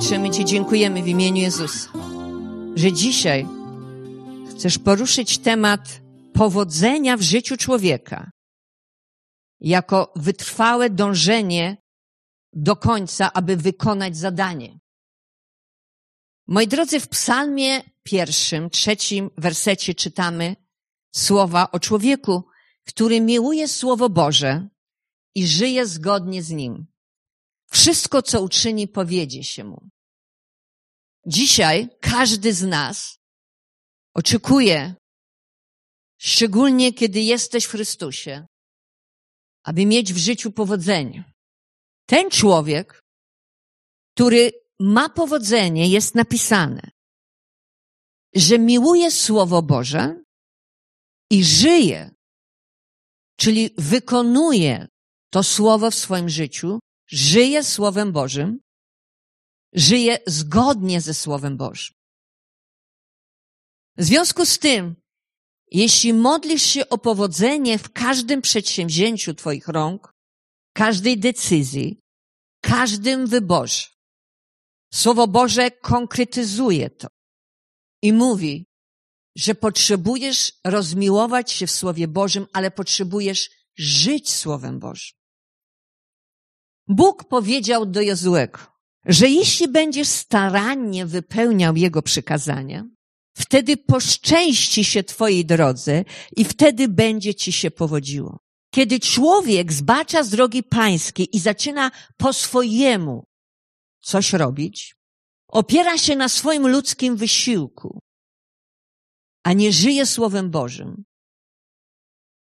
Ojcze, my Ci dziękujemy w imieniu Jezusa, że dzisiaj chcesz poruszyć temat powodzenia w życiu człowieka jako wytrwałe dążenie do końca, aby wykonać zadanie. Moi drodzy, w psalmie pierwszym, trzecim wersecie czytamy słowa o człowieku, który miłuje Słowo Boże i żyje zgodnie z nim. Wszystko, co uczyni, powiedzie się mu. Dzisiaj każdy z nas oczekuje, szczególnie kiedy jesteś w Chrystusie, aby mieć w życiu powodzenie. Ten człowiek, który ma powodzenie, jest napisane, że miłuje Słowo Boże i żyje, czyli wykonuje to Słowo w swoim życiu, żyje Słowem Bożym, żyje zgodnie ze Słowem Bożym. W związku z tym, jeśli modlisz się o powodzenie w każdym przedsięwzięciu Twoich rąk, każdej decyzji, każdym wyborze, Słowo Boże konkretyzuje to i mówi, że potrzebujesz rozmiłować się w Słowie Bożym, ale potrzebujesz żyć Słowem Bożym. Bóg powiedział do Jozuego, że jeśli będziesz starannie wypełniał Jego przykazania, wtedy poszczęści się Twojej drodze i wtedy będzie Ci się powodziło. Kiedy człowiek zbacza z drogi pańskiej i zaczyna po swojemu coś robić, opiera się na swoim ludzkim wysiłku, a nie żyje Słowem Bożym,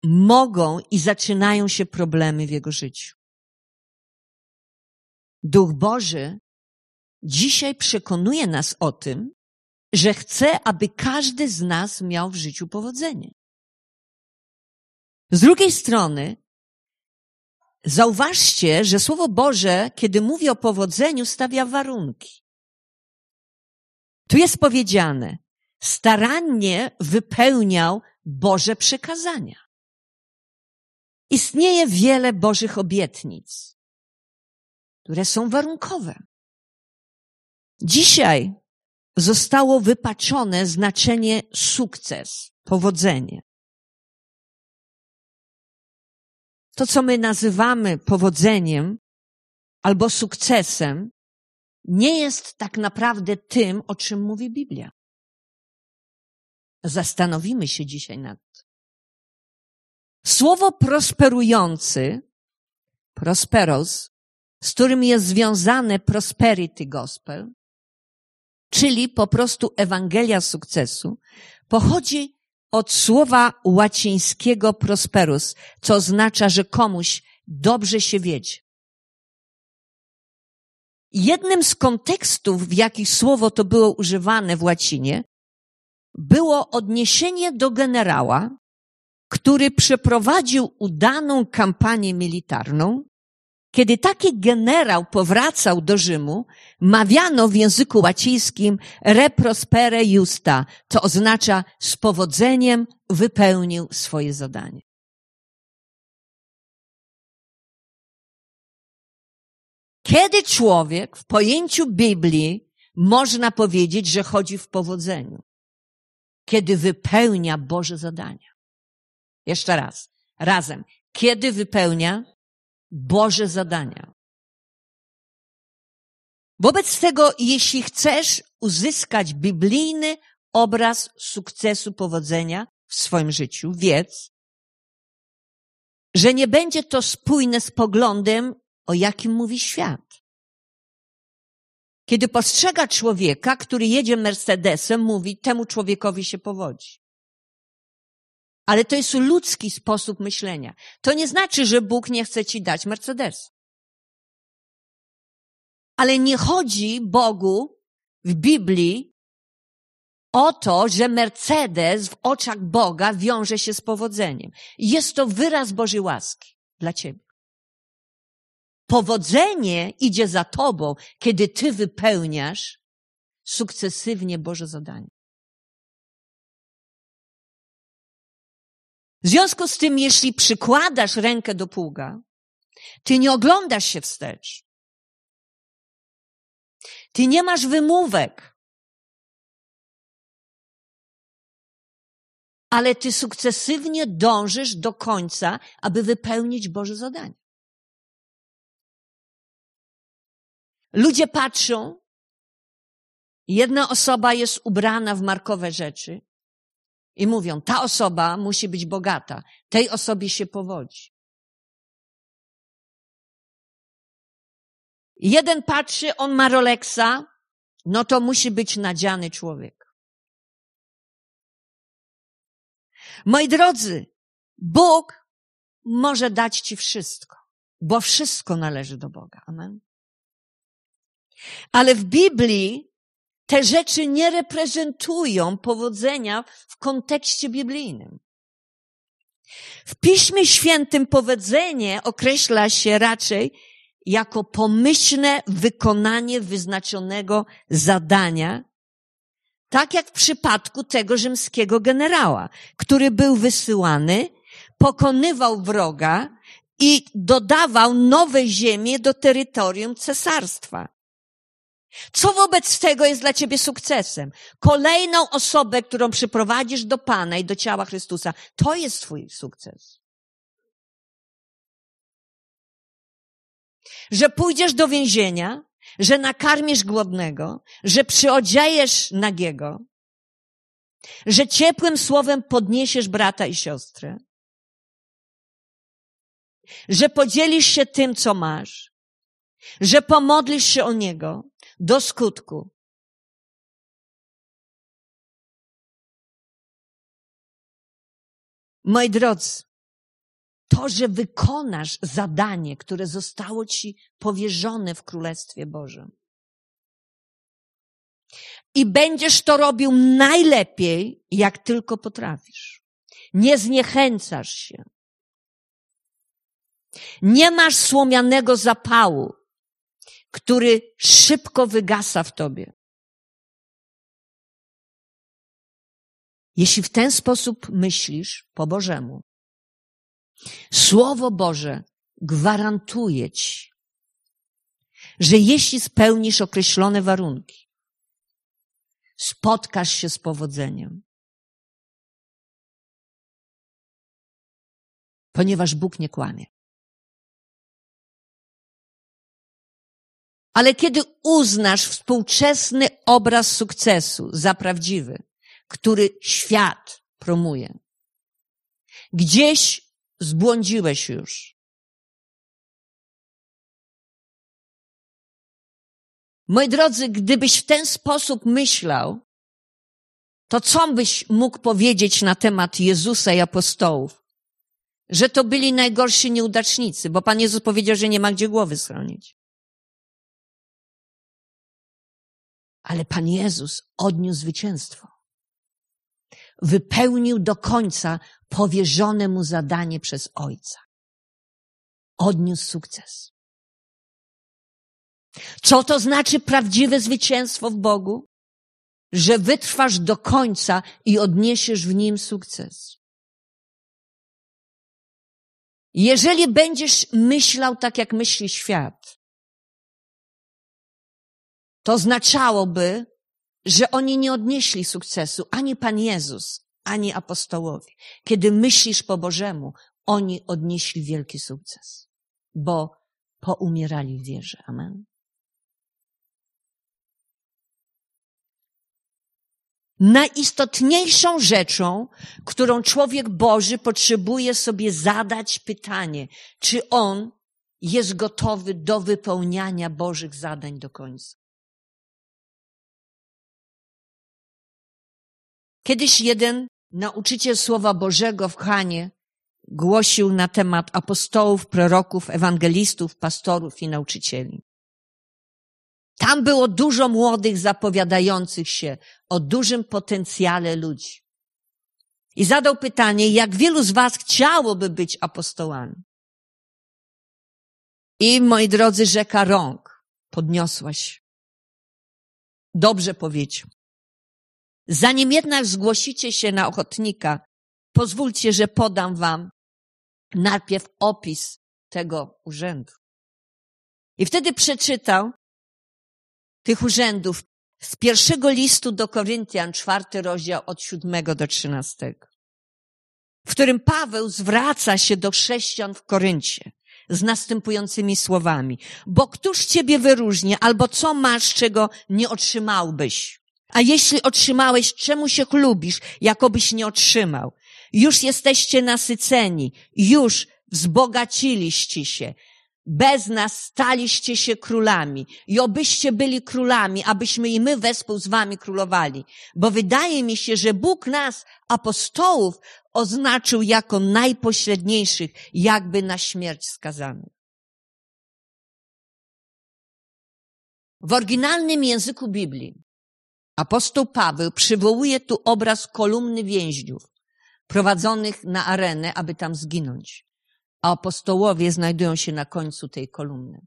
mogą i zaczynają się problemy w jego życiu. Duch Boży dzisiaj przekonuje nas o tym, że chce, aby każdy z nas miał w życiu powodzenie. Z drugiej strony, zauważcie, że Słowo Boże, kiedy mówi o powodzeniu, stawia warunki. Tu jest powiedziane, starannie wypełniał Boże przekazania. Istnieje wiele Bożych obietnic, które są warunkowe. Dzisiaj zostało wypaczone znaczenie sukces, powodzenie. To, co my nazywamy powodzeniem albo sukcesem, nie jest tak naprawdę tym, o czym mówi Biblia. Zastanowimy się dzisiaj nad tym. Słowo prosperujący, prosperos, z którym jest związane prosperity gospel, czyli po prostu Ewangelia sukcesu, pochodzi od słowa łacińskiego prosperus, co oznacza, że komuś dobrze się wiedzie. Jednym z kontekstów, w jakich słowo to było używane w łacinie, było odniesienie do generała, który przeprowadził udaną kampanię militarną. Kiedy taki generał powracał do Rzymu, mawiano w języku łacińskim reprospere justa, co oznacza z powodzeniem wypełnił swoje zadanie. Kiedy człowiek w pojęciu Biblii można powiedzieć, że chodzi w powodzeniu? Kiedy wypełnia Boże zadania. Jeszcze raz, razem. Kiedy wypełnia Boże zadania. Wobec tego, jeśli chcesz uzyskać biblijny obraz sukcesu, powodzenia w swoim życiu, wiedz, że nie będzie to spójne z poglądem, o jakim mówi świat. Kiedy postrzega człowieka, który jedzie Mercedesem, mówi, temu człowiekowi się powodzi. Ale to jest ludzki sposób myślenia. To nie znaczy, że Bóg nie chce ci dać Mercedes. Ale nie chodzi Bogu w Biblii o to, że Mercedes w oczach Boga wiąże się z powodzeniem. Jest to wyraz Bożej łaski dla ciebie. Powodzenie idzie za tobą, kiedy ty wypełniasz sukcesywnie Boże zadanie. W związku z tym, jeśli przykładasz rękę do pługa, ty nie oglądasz się wstecz. Ty nie masz wymówek. Ale ty sukcesywnie dążysz do końca, aby wypełnić Boże zadanie. Ludzie patrzą, jedna osoba jest ubrana w markowe rzeczy i mówią, ta osoba musi być bogata, tej osobie się powodzi. Jeden patrzy, on ma Rolexa, no to musi być nadziany człowiek. Moi drodzy, Bóg może dać ci wszystko, bo wszystko należy do Boga. Amen. Ale w Biblii te rzeczy nie reprezentują powodzenia w kontekście biblijnym. W Piśmie Świętym powodzenie określa się raczej jako pomyślne wykonanie wyznaczonego zadania, tak jak w przypadku tego rzymskiego generała, który był wysyłany, pokonywał wroga i dodawał nowe ziemie do terytorium cesarstwa. Co wobec tego jest dla ciebie sukcesem? Kolejną osobę, którą przyprowadzisz do Pana i do ciała Chrystusa, to jest twój sukces. Że pójdziesz do więzienia, że nakarmisz głodnego, że przyodziejesz nagiego, że ciepłym słowem podniesiesz brata i siostrę, że podzielisz się tym, co masz, że pomodlisz się o niego, do skutku. Moi drodzy, to, że wykonasz zadanie, które zostało ci powierzone w Królestwie Bożym. I będziesz to robił najlepiej, jak tylko potrafisz. Nie zniechęcasz się. Nie masz słomianego zapału który szybko wygasa w tobie. Jeśli w ten sposób myślisz po Bożemu, Słowo Boże gwarantuje ci, że jeśli spełnisz określone warunki, spotkasz się z powodzeniem. Ponieważ Bóg nie kłamie. Ale kiedy uznasz współczesny obraz sukcesu za prawdziwy, który świat promuje, gdzieś zbłądziłeś już. Moi drodzy, gdybyś w ten sposób myślał, to co byś mógł powiedzieć na temat Jezusa i apostołów? Że to byli najgorsi nieudacznicy, bo Pan Jezus powiedział, że nie ma gdzie głowy schronić. Ale Pan Jezus odniósł zwycięstwo. Wypełnił do końca powierzone mu zadanie przez Ojca. Odniósł sukces. Co to znaczy prawdziwe zwycięstwo w Bogu? Że wytrwasz do końca i odniesiesz w nim sukces. Jeżeli będziesz myślał tak, jak myśli świat, to oznaczałoby, że oni nie odnieśli sukcesu, ani Pan Jezus, ani apostołowie. Kiedy myślisz po Bożemu, oni odnieśli wielki sukces, bo poumierali w wierze. Amen. Najistotniejszą rzeczą, którą człowiek Boży potrzebuje sobie zadać pytanie, czy on jest gotowy do wypełniania Bożych zadań do końca. Kiedyś jeden nauczyciel Słowa Bożego w Chanie głosił na temat apostołów, proroków, ewangelistów, pastorów i nauczycieli. Tam było dużo młodych zapowiadających się o dużym potencjale ludzi. I zadał pytanie, jak wielu z was chciałoby być apostołami? I moi drodzy, rzeka rąk podniosłaś. Dobrze powiedział. Zanim jednak zgłosicie się na ochotnika, pozwólcie, że podam wam najpierw opis tego urzędu. I wtedy przeczytał tych urzędów z pierwszego listu do Koryntian, czwarty rozdział od siódmego do trzynastego, w którym Paweł zwraca się do chrześcijan w Koryncie z następującymi słowami. Bo któż ciebie wyróżni, albo co masz, czego nie otrzymałbyś? A jeśli otrzymałeś, czemu się chlubisz, jakobyś nie otrzymał? Już jesteście nasyceni, już wzbogaciliście się. Bez nas staliście się królami i obyście byli królami, abyśmy i my wespół z wami królowali. Bo wydaje mi się, że Bóg nas, apostołów, oznaczył jako najpośredniejszych, jakby na śmierć skazanych. W oryginalnym języku Biblii apostoł Paweł przywołuje tu obraz kolumny więźniów prowadzonych na arenę, aby tam zginąć. A apostołowie znajdują się na końcu tej kolumny.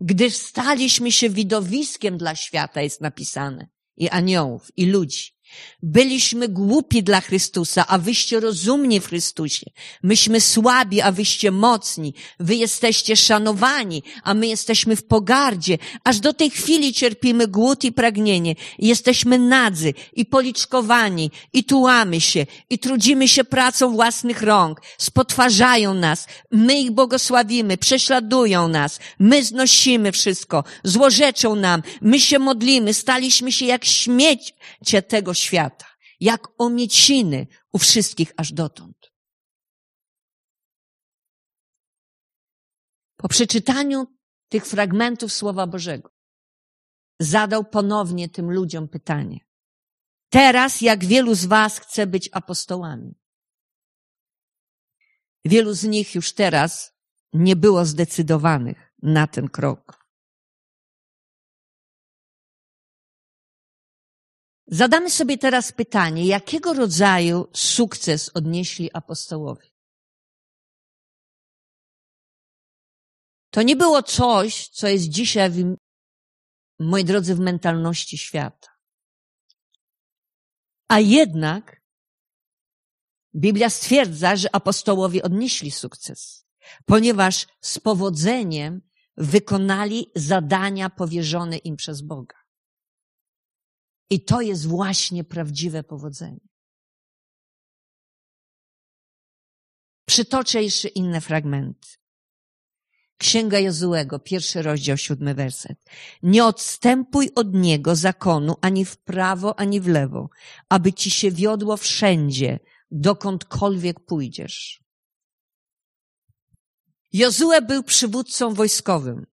Gdyż staliśmy się widowiskiem dla świata, jest napisane, i aniołów, i ludzi. Byliśmy głupi dla Chrystusa, a wyście rozumni w Chrystusie. Myśmy słabi, a wyście mocni. Wy jesteście szanowani, a my jesteśmy w pogardzie. Aż do tej chwili cierpimy głód i pragnienie. Jesteśmy nadzy i policzkowani i tułamy się i trudzimy się pracą własnych rąk. Spotwarzają nas. My ich błogosławimy, prześladują nas. My znosimy wszystko. Złorzeczą nam. My się modlimy. Staliśmy się jak śmiecie tego świata, jak omieciny u wszystkich aż dotąd. Po przeczytaniu tych fragmentów Słowa Bożego zadał ponownie tym ludziom pytanie. Teraz, jak wielu z was chce być apostołami? Wielu z nich już teraz nie było zdecydowanych na ten krok. Zadamy sobie teraz pytanie, jakiego rodzaju sukces odnieśli apostołowie? To nie było coś, co jest dzisiaj, w, moi drodzy, w mentalności świata. A jednak Biblia stwierdza, że apostołowie odnieśli sukces, ponieważ z powodzeniem wykonali zadania powierzone im przez Boga. I to jest właśnie prawdziwe powodzenie. Przytoczę jeszcze inne fragmenty. Księga Jozułego, pierwszy rozdział, siódmy werset. Nie odstępuj od niego zakonu ani w prawo, ani w lewo, aby ci się wiodło wszędzie, dokądkolwiek pójdziesz. Jozue był przywódcą wojskowym.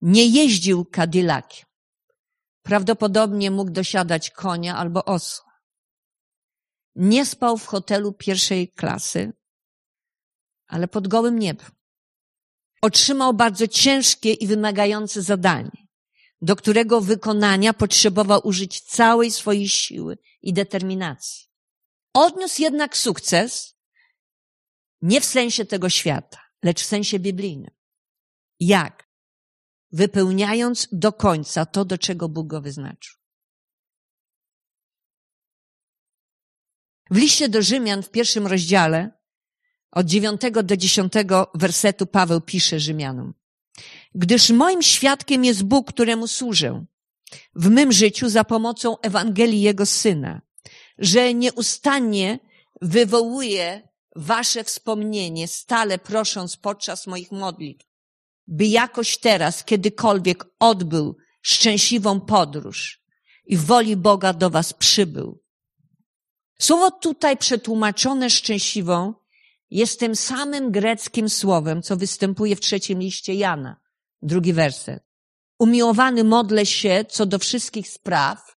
Nie jeździł Cadillaciem. Prawdopodobnie mógł dosiadać konia albo osła. Nie spał w hotelu pierwszej klasy, ale pod gołym niebem. Otrzymał bardzo ciężkie i wymagające zadanie, do którego wykonania potrzebował użyć całej swojej siły i determinacji. Odniósł jednak sukces nie w sensie tego świata, lecz w sensie biblijnym. Jak? Wypełniając do końca to, do czego Bóg go wyznaczył. W liście do Rzymian w pierwszym rozdziale, od dziewiątego do dziesiątego wersetu Paweł pisze Rzymianom. Gdyż moim świadkiem jest Bóg, któremu służę w mym życiu za pomocą Ewangelii Jego Syna, że nieustannie wywołuje wasze wspomnienie, stale prosząc podczas moich modlitw by jakoś teraz, kiedykolwiek odbył szczęśliwą podróż i w woli Boga do was przybył. Słowo tutaj przetłumaczone szczęśliwą jest tym samym greckim słowem, co występuje w trzecim liście Jana, drugi werset. Umiłowany modlę się co do wszystkich spraw,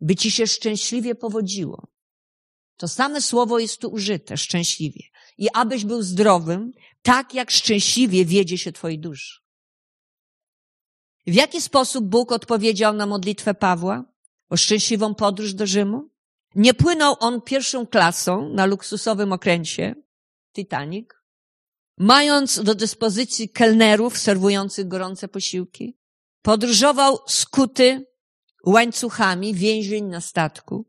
by ci się szczęśliwie powodziło. To same słowo jest tu użyte, szczęśliwie. I abyś był zdrowym, tak jak szczęśliwie wiedzie się Twojej duszy. W jaki sposób Bóg odpowiedział na modlitwę Pawła o szczęśliwą podróż do Rzymu? Nie płynął on pierwszą klasą na luksusowym okręcie Titanic, mając do dyspozycji kelnerów serwujących gorące posiłki. Podróżował skuty łańcuchami więzień na statku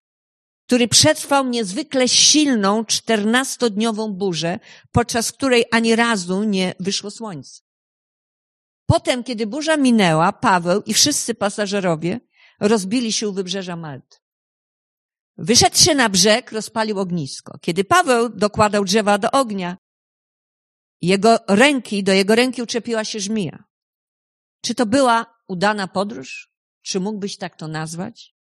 który przetrwał niezwykle silną, czternastodniową burzę, podczas której ani razu nie wyszło słońce. Potem, kiedy burza minęła, Paweł i wszyscy pasażerowie rozbili się u wybrzeża Malty. Wyszedłszy na brzeg, rozpalił ognisko. Kiedy Paweł dokładał drzewa do ognia, jego ręki, do jego ręki uczepiła się żmija. Czy to była udana podróż? Czy mógłbyś tak to nazwać?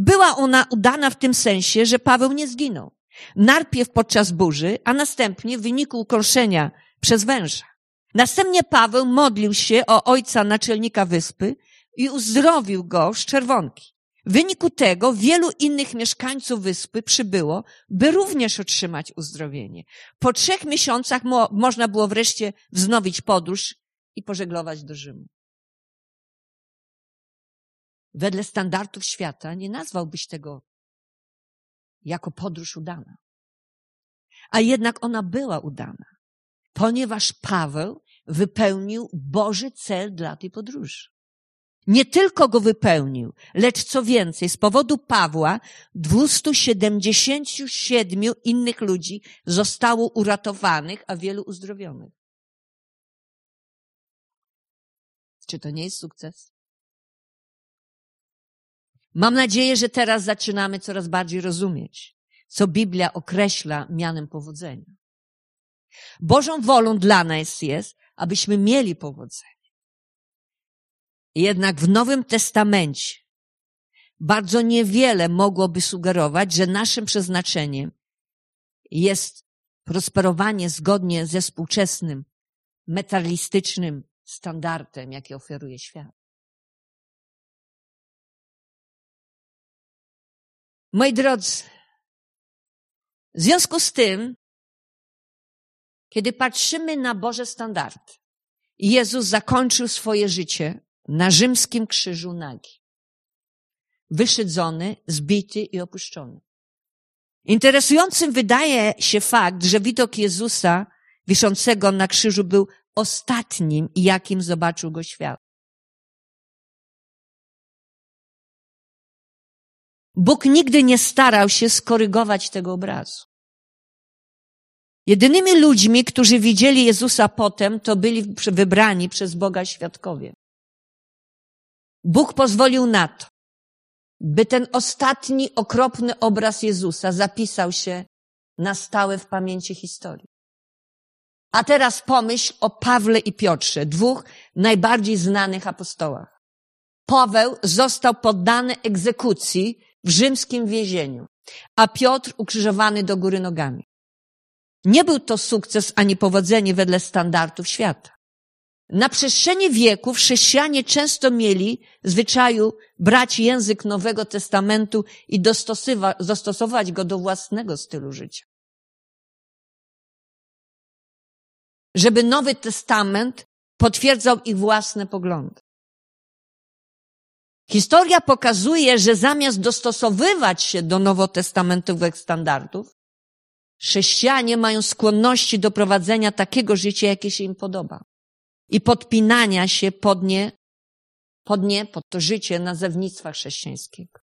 Była ona udana w tym sensie, że Paweł nie zginął. Najpierw podczas burzy, a następnie w wyniku ukąszenia przez węża. Następnie Paweł modlił się o ojca naczelnika wyspy i uzdrowił go z czerwonki. W wyniku tego wielu innych mieszkańców wyspy przybyło, by również otrzymać uzdrowienie. Po trzech miesiącach mo można było wreszcie wznowić podróż i pożeglować do Rzymu. Wedle standardów świata nie nazwałbyś tego jako podróż udana. A jednak ona była udana, ponieważ Paweł wypełnił Boży cel dla tej podróży. Nie tylko go wypełnił, lecz co więcej, z powodu Pawła 277 innych ludzi zostało uratowanych, a wielu uzdrowionych. Czy to nie jest sukces? Mam nadzieję, że teraz zaczynamy coraz bardziej rozumieć, co Biblia określa mianem powodzenia. Bożą wolą dla nas jest, abyśmy mieli powodzenie. Jednak w Nowym Testamencie bardzo niewiele mogłoby sugerować, że naszym przeznaczeniem jest prosperowanie zgodnie ze współczesnym, metalistycznym standardem, jaki oferuje świat. Moi drodzy, w związku z tym, kiedy patrzymy na Boże standardy, Jezus zakończył swoje życie na rzymskim krzyżu nagi. Wyszydzony, zbity i opuszczony. Interesującym wydaje się fakt, że widok Jezusa wiszącego na krzyżu był ostatnim, jakim zobaczył go świat. Bóg nigdy nie starał się skorygować tego obrazu. Jedynymi ludźmi, którzy widzieli Jezusa potem, to byli wybrani przez Boga świadkowie. Bóg pozwolił na to, by ten ostatni okropny obraz Jezusa zapisał się na stałe w pamięci historii. A teraz pomyśl o Pawle i Piotrze, dwóch najbardziej znanych apostołach. Paweł został poddany egzekucji w rzymskim więzieniu, a Piotr ukrzyżowany do góry nogami. Nie był to sukces ani powodzenie wedle standardów świata. Na przestrzeni wieków chrześcijanie często mieli zwyczaju brać język Nowego Testamentu i dostosować go do własnego stylu życia. Żeby Nowy Testament potwierdzał ich własne poglądy. Historia pokazuje, że zamiast dostosowywać się do nowotestamentowych standardów, chrześcijanie mają skłonności do prowadzenia takiego życia, jakie się im podoba i podpinania się pod nie, pod nie, pod to życie nazewnictwa chrześcijańskiego.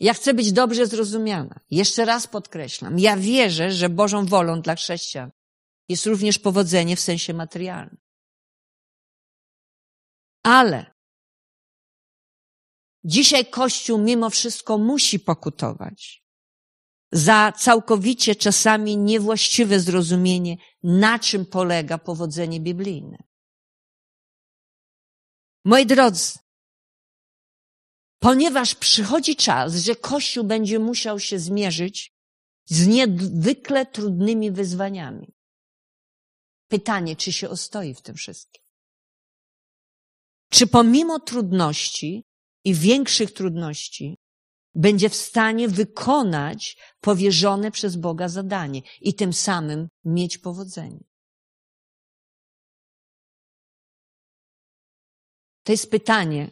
Ja chcę być dobrze zrozumiana. Jeszcze raz podkreślam. Ja wierzę, że Bożą wolą dla chrześcijan jest również powodzenie w sensie materialnym. Ale dzisiaj Kościół mimo wszystko musi pokutować za całkowicie czasami niewłaściwe zrozumienie, na czym polega powodzenie biblijne. Moi drodzy, ponieważ przychodzi czas, że Kościół będzie musiał się zmierzyć z niezwykle trudnymi wyzwaniami. Pytanie, czy się ostoi w tym wszystkim? Czy pomimo trudności i większych trudności będzie w stanie wykonać powierzone przez Boga zadanie i tym samym mieć powodzenie? To jest pytanie,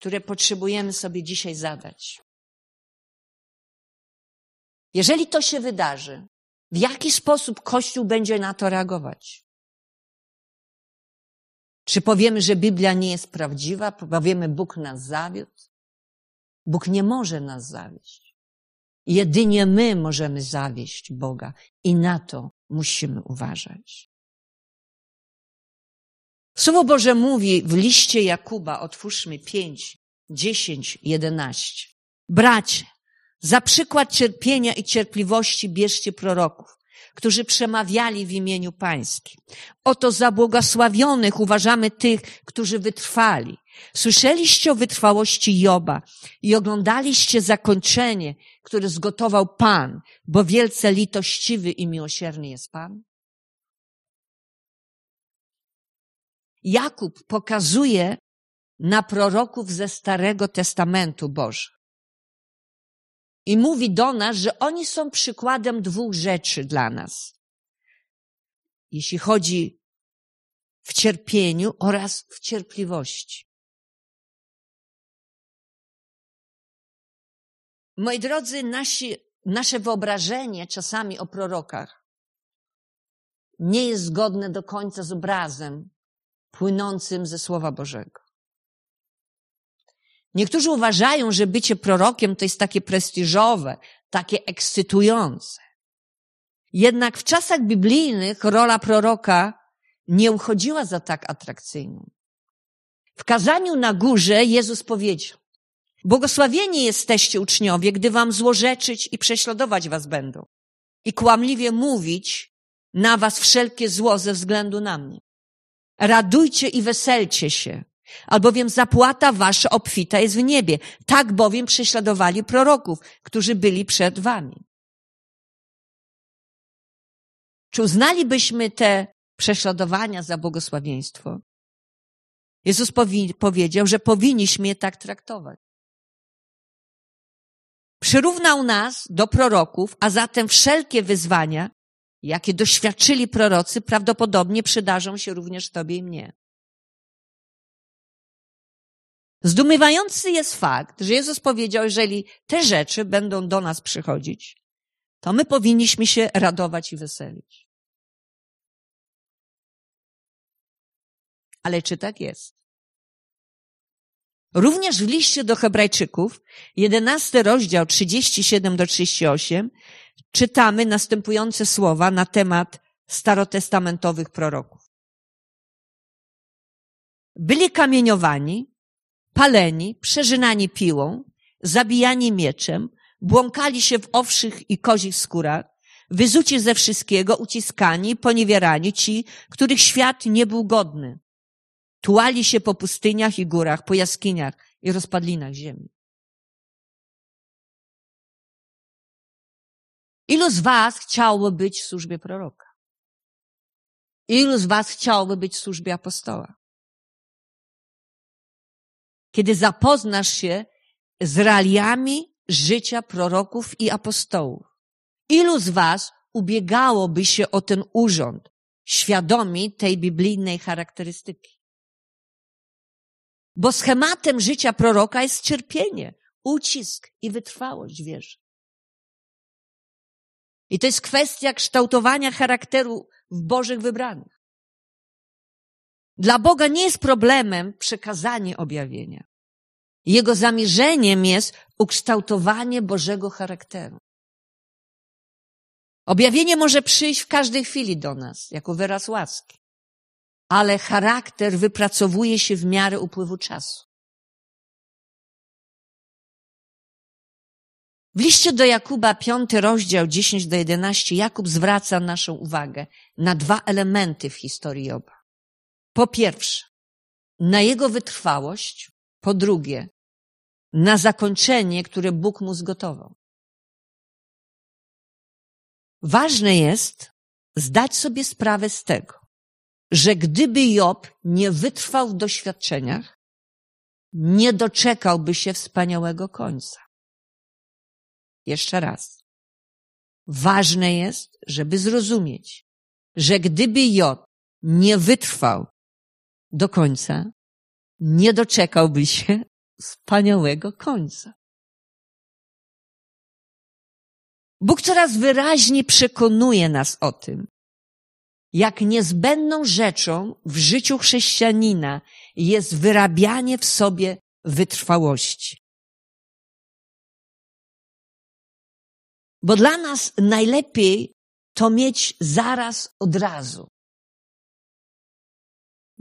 które potrzebujemy sobie dzisiaj zadać. Jeżeli to się wydarzy, w jaki sposób Kościół będzie na to reagować? Czy powiemy, że Biblia nie jest prawdziwa? Powiemy, Bóg nas zawiódł? Bóg nie może nas zawieść. Jedynie my możemy zawieść Boga i na to musimy uważać. Słowo Boże mówi w liście Jakuba, otwórzmy 5, 10, 11. Bracie, za przykład cierpienia i cierpliwości bierzcie proroków, którzy przemawiali w imieniu Pańskim. Oto za błogosławionych uważamy tych, którzy wytrwali. Słyszeliście o wytrwałości Joba i oglądaliście zakończenie, które zgotował Pan, bo wielce litościwy i miłosierny jest Pan? Jakub pokazuje na proroków ze Starego Testamentu Boże. I mówi do nas, że oni są przykładem dwóch rzeczy dla nas. Jeśli chodzi w cierpieniu oraz w cierpliwości. Moi drodzy, nasi, nasze wyobrażenie czasami o prorokach nie jest zgodne do końca z obrazem płynącym ze Słowa Bożego. Niektórzy uważają, że bycie prorokiem to jest takie prestiżowe, takie ekscytujące. Jednak w czasach biblijnych rola proroka nie uchodziła za tak atrakcyjną. W kazaniu na górze Jezus powiedział, błogosławieni jesteście uczniowie, gdy wam złorzeczyć i prześladować was będą i kłamliwie mówić na was wszelkie zło ze względu na mnie. Radujcie i weselcie się, albowiem zapłata wasza obfita jest w niebie. Tak bowiem prześladowali proroków, którzy byli przed wami. Czy uznalibyśmy te prześladowania za błogosławieństwo? Jezus powi- powiedział, że powinniśmy je tak traktować. Przyrównał nas do proroków, a zatem wszelkie wyzwania, jakie doświadczyli prorocy, prawdopodobnie przydarzą się również Tobie i mnie. Zdumiewający jest fakt, że Jezus powiedział, jeżeli te rzeczy będą do nas przychodzić, to my powinniśmy się radować i weselić. Ale czy tak jest? Również w liście do Hebrajczyków, 11 rozdział 37 do 38, czytamy następujące słowa na temat starotestamentowych proroków. Byli kamieniowani, paleni, przeżynani piłą, zabijani mieczem, błąkali się w owszych i kozich skórach, wyzuci ze wszystkiego, uciskani, poniewierani ci, których świat nie był godny. Tułali się po pustyniach i górach, po jaskiniach i rozpadlinach ziemi. Ilu z was chciałoby być w służbie proroka? Ilu z was chciałoby być w służbie apostoła? Kiedy zapoznasz się z realiami życia proroków i apostołów, ilu z was ubiegałoby się o ten urząd, świadomi tej biblijnej charakterystyki? Bo schematem życia proroka jest cierpienie, ucisk i wytrwałość wierzy. I to jest kwestia kształtowania charakteru w Bożych wybranych. Dla Boga nie jest problemem przekazanie objawienia. Jego zamierzeniem jest ukształtowanie Bożego charakteru. Objawienie może przyjść w każdej chwili do nas, jako wyraz łaski ale charakter wypracowuje się w miarę upływu czasu. W liście do Jakuba, piąty rozdział, 10 do 11, Jakub zwraca naszą uwagę na dwa elementy w historii Joba. Po pierwsze, na jego wytrwałość, po drugie, na zakończenie, które Bóg mu zgotował. Ważne jest zdać sobie sprawę z tego, że gdyby Job nie wytrwał w doświadczeniach, nie doczekałby się wspaniałego końca. Jeszcze raz. Ważne jest, żeby zrozumieć, że gdyby Job nie wytrwał do końca, nie doczekałby się wspaniałego końca. Bóg coraz wyraźniej przekonuje nas o tym, jak niezbędną rzeczą w życiu chrześcijanina jest wyrabianie w sobie wytrwałości. Bo dla nas najlepiej to mieć zaraz od razu.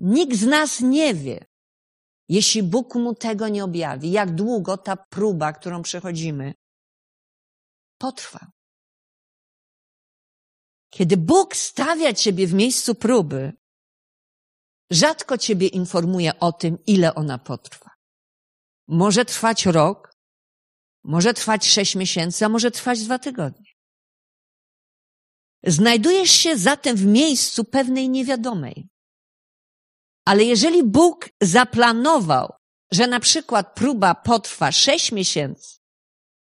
Nikt z nas nie wie, jeśli Bóg mu tego nie objawi, jak długo ta próba, którą przechodzimy, potrwa. Kiedy Bóg stawia ciebie w miejscu próby, rzadko ciebie informuje o tym, ile ona potrwa. Może trwać rok, może trwać sześć miesięcy, a może trwać dwa tygodnie. Znajdujesz się zatem w miejscu pewnej niewiadomej. Ale jeżeli Bóg zaplanował, że na przykład próba potrwa sześć miesięcy,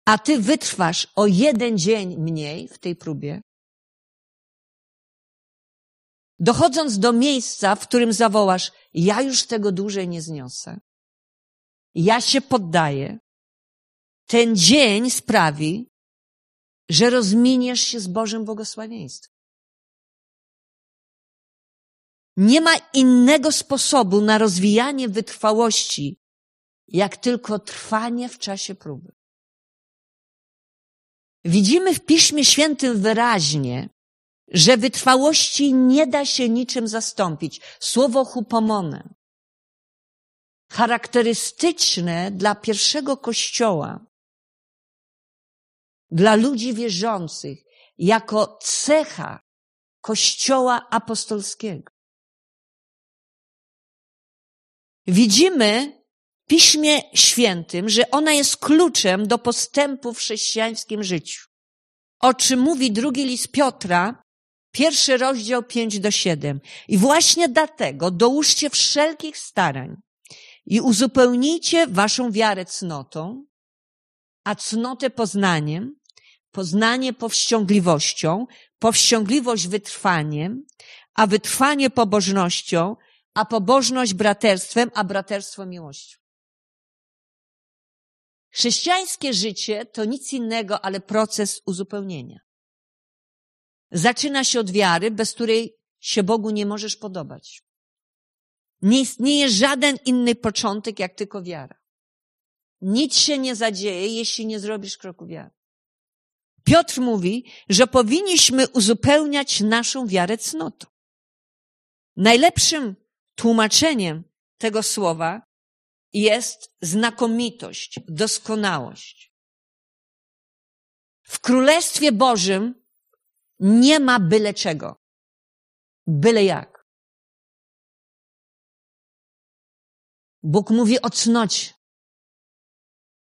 a ty wytrwasz o jeden dzień mniej w tej próbie, dochodząc do miejsca, w którym zawołasz, ja już tego dłużej nie zniosę. Ja się poddaję. Ten dzień sprawi, że rozminiesz się z Bożym błogosławieństwem. Nie ma innego sposobu na rozwijanie wytrwałości, jak tylko trwanie w czasie próby. Widzimy w Piśmie Świętym wyraźnie, że wytrwałości nie da się niczym zastąpić. Słowo hupomone, charakterystyczne dla pierwszego kościoła, dla ludzi wierzących, jako cecha kościoła apostolskiego. Widzimy w Piśmie Świętym, że ona jest kluczem do postępu w chrześcijańskim życiu. O czym mówi drugi list Piotra, pierwszy rozdział 5 do 7. I właśnie dlatego dołóżcie wszelkich starań i uzupełnijcie waszą wiarę cnotą, a cnotę poznaniem, poznanie powściągliwością, powściągliwość wytrwaniem, a wytrwanie pobożnością, a pobożność braterstwem, a braterstwo miłością. Chrześcijańskie życie to nic innego, ale proces uzupełnienia. Zaczyna się od wiary, bez której się Bogu nie możesz podobać. Nie istnieje żaden inny początek, jak tylko wiara. Nic się nie zadzieje, jeśli nie zrobisz kroku wiary. Piotr mówi, że powinniśmy uzupełniać naszą wiarę cnotą. Najlepszym tłumaczeniem tego słowa jest znakomitość, doskonałość. W Królestwie Bożym nie ma byle czego. Byle jak. Bóg mówi o cnocie.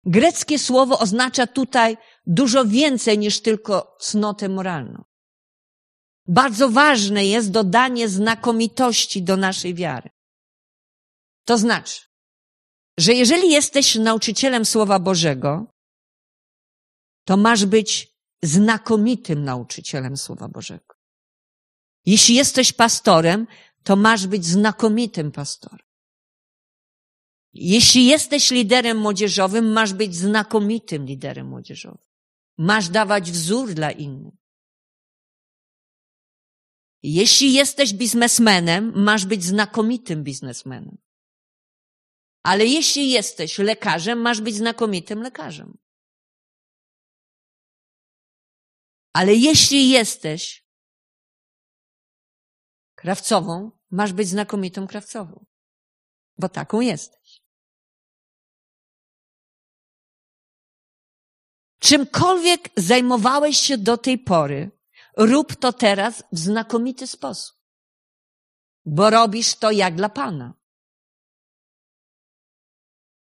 Greckie słowo oznacza tutaj dużo więcej niż tylko cnotę moralną. Bardzo ważne jest dodanie znakomitości do naszej wiary. To znaczy, że jeżeli jesteś nauczycielem Słowa Bożego, to masz być znakomitym nauczycielem Słowa Bożego. Jeśli jesteś pastorem, to masz być znakomitym pastorem. Jeśli jesteś liderem młodzieżowym, masz być znakomitym liderem młodzieżowym. Masz dawać wzór dla innych. Jeśli jesteś biznesmenem, masz być znakomitym biznesmenem. Ale jeśli jesteś lekarzem, masz być znakomitym lekarzem. Ale jeśli jesteś krawcową, masz być znakomitą krawcową. Bo taką jesteś. Czymkolwiek zajmowałeś się do tej pory, rób to teraz w znakomity sposób. Bo robisz to jak dla Pana.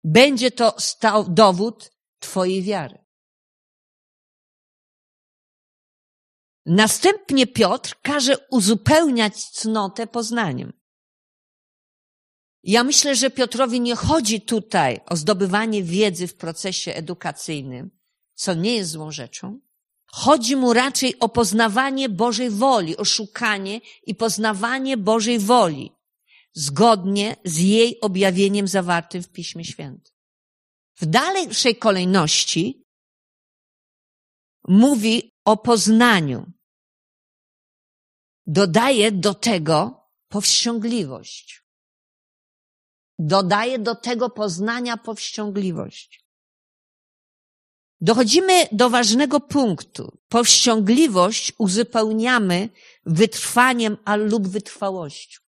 Będzie to stał dowód Twojej wiary. Następnie Piotr każe uzupełniać cnotę poznaniem. Ja myślę, że Piotrowi nie chodzi tutaj o zdobywanie wiedzy w procesie edukacyjnym, co nie jest złą rzeczą. Chodzi mu raczej o poznawanie Bożej woli, o szukanie i poznawanie Bożej woli, zgodnie z jej objawieniem zawartym w Piśmie Świętym. W dalszej kolejności mówi o poznaniu. Dodaje do tego powściągliwość. Dodaje do tego poznania powściągliwość. Dochodzimy do ważnego punktu. Powściągliwość uzupełniamy wytrwaniem lub wytrwałością.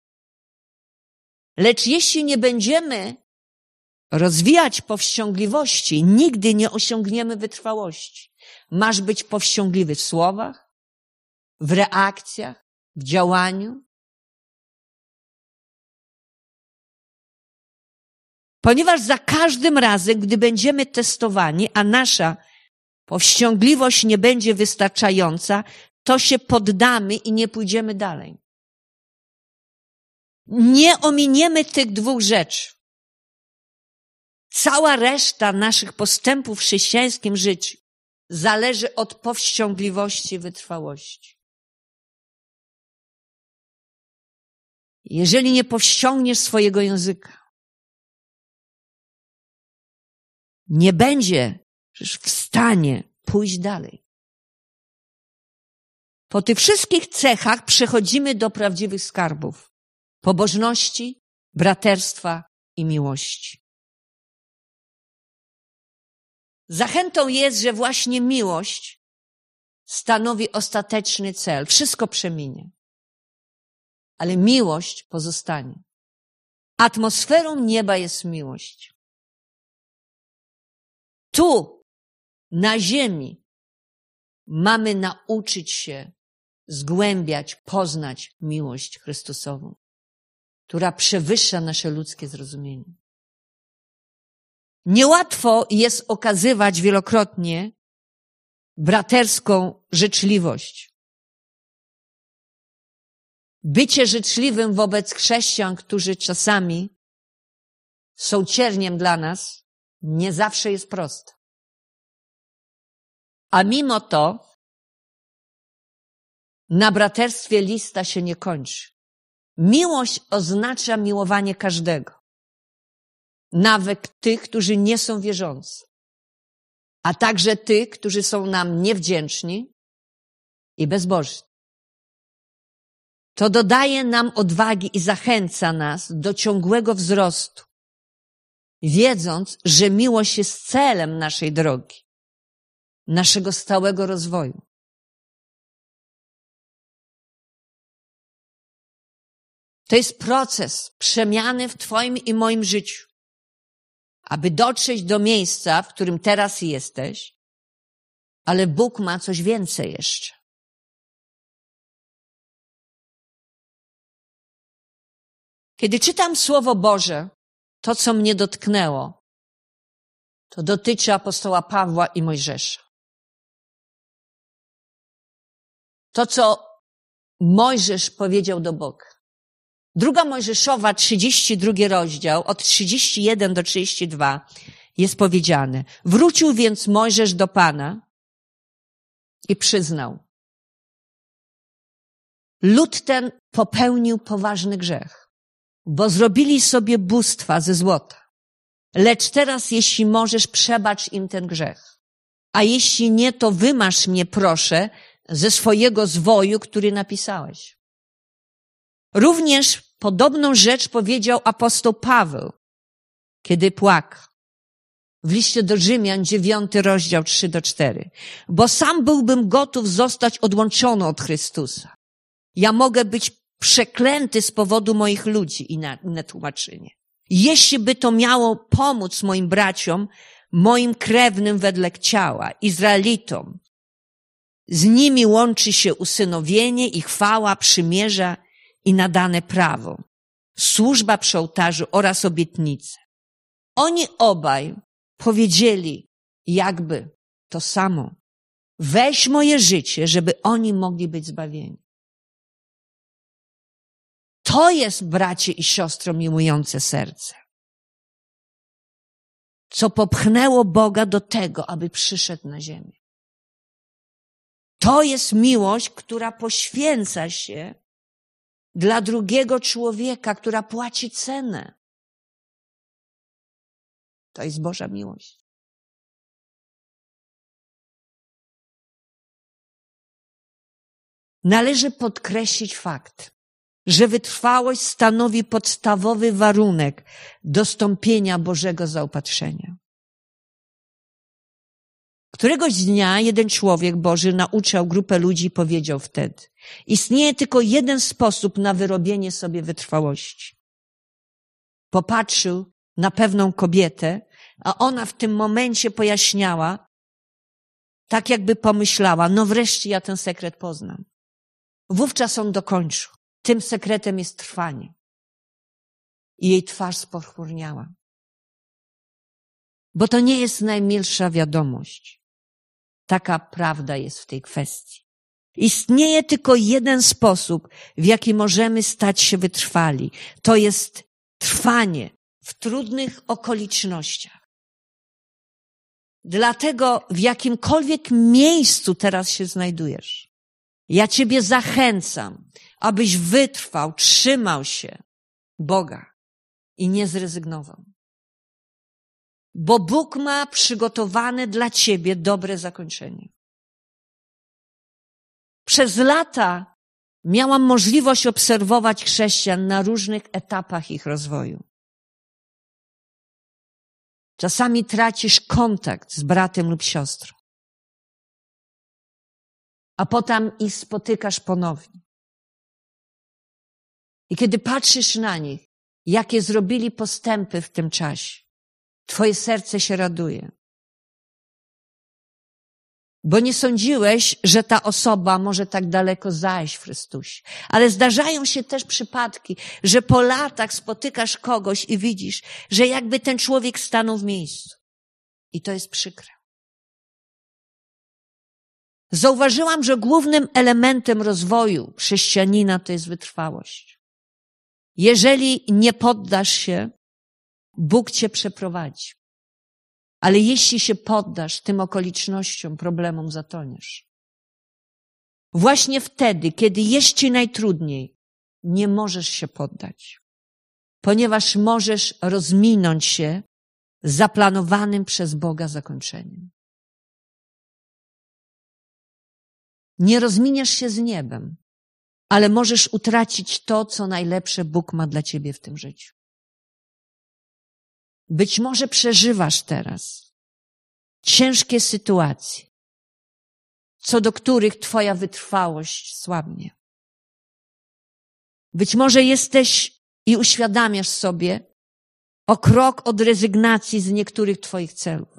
Lecz jeśli nie będziemy rozwijać powściągliwości, nigdy nie osiągniemy wytrwałości. Masz być powściągliwy w słowach, w reakcjach, w działaniu. Ponieważ za każdym razem, gdy będziemy testowani, a nasza powściągliwość nie będzie wystarczająca, to się poddamy i nie pójdziemy dalej. Nie ominiemy tych dwóch rzeczy. Cała reszta naszych postępów w chrześcijańskim życiu zależy od powściągliwości i wytrwałości. Jeżeli nie powściągniesz swojego języka, nie będziesz w stanie pójść dalej. Po tych wszystkich cechach przechodzimy do prawdziwych skarbów pobożności, braterstwa i miłości. Zachętą jest, że właśnie miłość stanowi ostateczny cel. Wszystko przeminie. Ale miłość pozostanie. Atmosferą nieba jest miłość. Tu, na ziemi, mamy nauczyć się zgłębiać, poznać miłość Chrystusową, która przewyższa nasze ludzkie zrozumienie. Niełatwo jest okazywać wielokrotnie braterską życzliwość. Bycie życzliwym wobec chrześcijan, którzy czasami są cierniem dla nas, nie zawsze jest proste. A mimo to na braterstwie lista się nie kończy. Miłość oznacza miłowanie każdego nawet tych, którzy nie są wierzący, a także tych, którzy są nam niewdzięczni i bezbożni. To dodaje nam odwagi i zachęca nas do ciągłego wzrostu, wiedząc, że miłość jest celem naszej drogi, naszego stałego rozwoju. To jest proces przemiany w Twoim i moim życiu aby dotrzeć do miejsca, w którym teraz jesteś, ale Bóg ma coś więcej jeszcze. Kiedy czytam Słowo Boże, to co mnie dotknęło, to dotyczy apostoła Pawła i Mojżesza. To, co Mojżesz powiedział do Boga. Druga Mojżeszowa, 32 rozdział, od 31 do 32 jest powiedziane. Wrócił więc Mojżesz do Pana i przyznał. Lud ten popełnił poważny grzech, bo zrobili sobie bóstwa ze złota. Lecz teraz, jeśli możesz, przebacz im ten grzech. A jeśli nie, to wymasz mnie, proszę, ze swojego zwoju, który napisałeś. Również podobną rzecz powiedział apostoł Paweł, kiedy płakał. W liście do Rzymian, dziewiąty rozdział, trzy do cztery. Bo sam byłbym gotów zostać odłączony od Chrystusa. Ja mogę być przeklęty z powodu moich ludzi, inne tłumaczenie. Jeśli by to miało pomóc moim braciom, moim krewnym wedle ciała, Izraelitom, z nimi łączy się usynowienie i chwała przymierza i nadane prawo, służba przy ołtarzu oraz obietnice. Oni obaj powiedzieli jakby to samo. Weź moje życie, żeby oni mogli być zbawieni. To jest, bracie i siostro, miłujące serce. Co popchnęło Boga do tego, aby przyszedł na ziemię. To jest miłość, która poświęca się dla drugiego człowieka, która płaci cenę. To jest Boża miłość. Należy podkreślić fakt, że wytrwałość stanowi podstawowy warunek dostąpienia Bożego zaopatrzenia. Któregoś dnia jeden człowiek Boży nauczał grupę ludzi i powiedział wtedy, istnieje tylko jeden sposób na wyrobienie sobie wytrwałości. popatrzył na pewną kobietę, a ona w tym momencie pojaśniała, tak jakby pomyślała, no wreszcie ja ten sekret poznam. Wówczas on dokończył. Tym sekretem jest trwanie. I jej twarz spochmurniała. Bo to nie jest najmilsza wiadomość. Taka prawda jest w tej kwestii. Istnieje tylko jeden sposób, w jaki możemy stać się wytrwali. To jest trwanie w trudnych okolicznościach. Dlatego w jakimkolwiek miejscu teraz się znajdujesz, ja Ciebie zachęcam, abyś wytrwał, trzymał się Boga i nie zrezygnował. Bo Bóg ma przygotowane dla Ciebie dobre zakończenie. Przez lata miałam możliwość obserwować chrześcijan na różnych etapach ich rozwoju. Czasami tracisz kontakt z bratem lub siostrą, a potem ich spotykasz ponownie. I kiedy patrzysz na nich, jakie zrobili postępy w tym czasie, Twoje serce się raduje bo nie sądziłeś, że ta osoba może tak daleko zajść w Chrystusie. Ale zdarzają się też przypadki, że po latach spotykasz kogoś i widzisz, że jakby ten człowiek stanął w miejscu. I to jest przykre. Zauważyłam, że głównym elementem rozwoju chrześcijanina to jest wytrwałość. Jeżeli nie poddasz się, Bóg cię przeprowadzi. Ale jeśli się poddasz tym okolicznościom, problemom, zatoniesz. Właśnie wtedy, kiedy jest ci najtrudniej, nie możesz się poddać, ponieważ możesz rozminąć się zaplanowanym przez Boga zakończeniem. Nie rozminiesz się z niebem, ale możesz utracić to, co najlepsze Bóg ma dla ciebie w tym życiu. Być może przeżywasz teraz ciężkie sytuacje, co do których Twoja wytrwałość słabnie. Być może jesteś i uświadamiasz sobie o krok od rezygnacji z niektórych Twoich celów.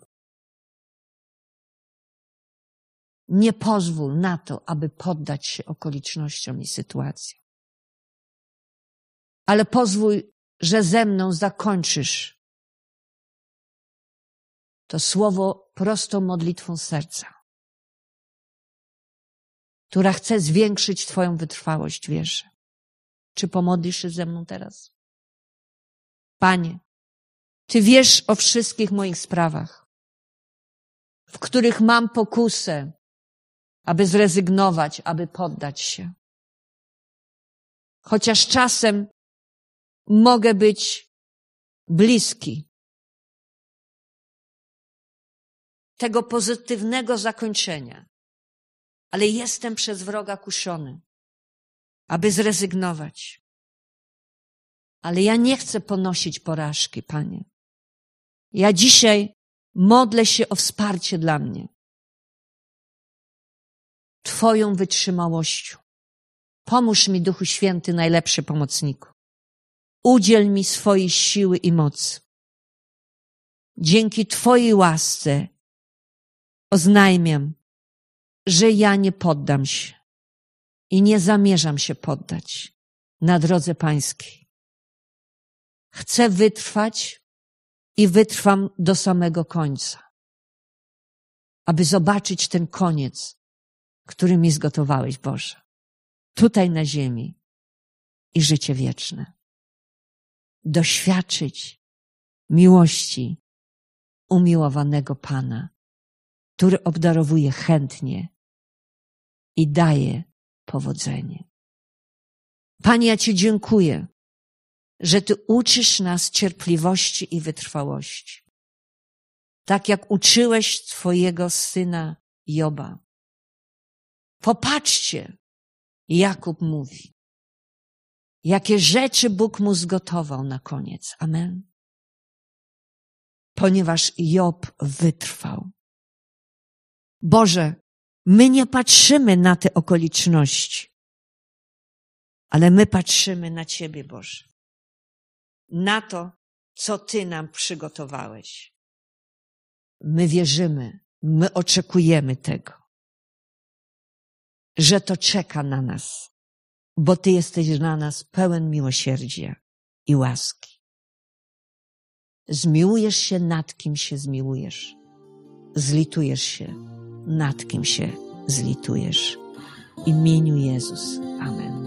Nie pozwól na to, aby poddać się okolicznościom i sytuacjom. Ale pozwól, że ze mną zakończysz to słowo prostą modlitwą serca, która chce zwiększyć Twoją wytrwałość wierzy. Czy pomodlisz się ze mną teraz? Panie, Ty wiesz o wszystkich moich sprawach, w których mam pokusę, aby zrezygnować, aby poddać się. Chociaż czasem mogę być bliski, tego pozytywnego zakończenia. Ale jestem przez wroga kuszony, aby zrezygnować. Ale ja nie chcę ponosić porażki, Panie. Ja dzisiaj modlę się o wsparcie dla mnie. Twoją wytrzymałością. Pomóż mi, Duchu Święty, najlepszy pomocniku. Udziel mi swojej siły i mocy. Dzięki Twojej łasce oznajmiam, że ja nie poddam się i nie zamierzam się poddać na drodze pańskiej. Chcę wytrwać i wytrwam do samego końca, aby zobaczyć ten koniec, który mi zgotowałeś, Boże, tutaj na ziemi i życie wieczne. Doświadczyć miłości umiłowanego Pana który obdarowuje chętnie i daje powodzenie. Panie, ja Ci dziękuję, że Ty uczysz nas cierpliwości i wytrwałości. Tak jak uczyłeś Twojego syna Joba. Popatrzcie, Jakub mówi, jakie rzeczy Bóg mu zgotował na koniec. Amen. Ponieważ Job wytrwał. Boże, my nie patrzymy na te okoliczności, ale my patrzymy na Ciebie, Boże. Na to, co Ty nam przygotowałeś. My wierzymy, my oczekujemy tego, że to czeka na nas, bo Ty jesteś dla nas pełen miłosierdzia i łaski. Zmiłujesz się nad kim się zmiłujesz. Zlitujesz się nad kim się zlitujesz. W imieniu Jezus. Amen.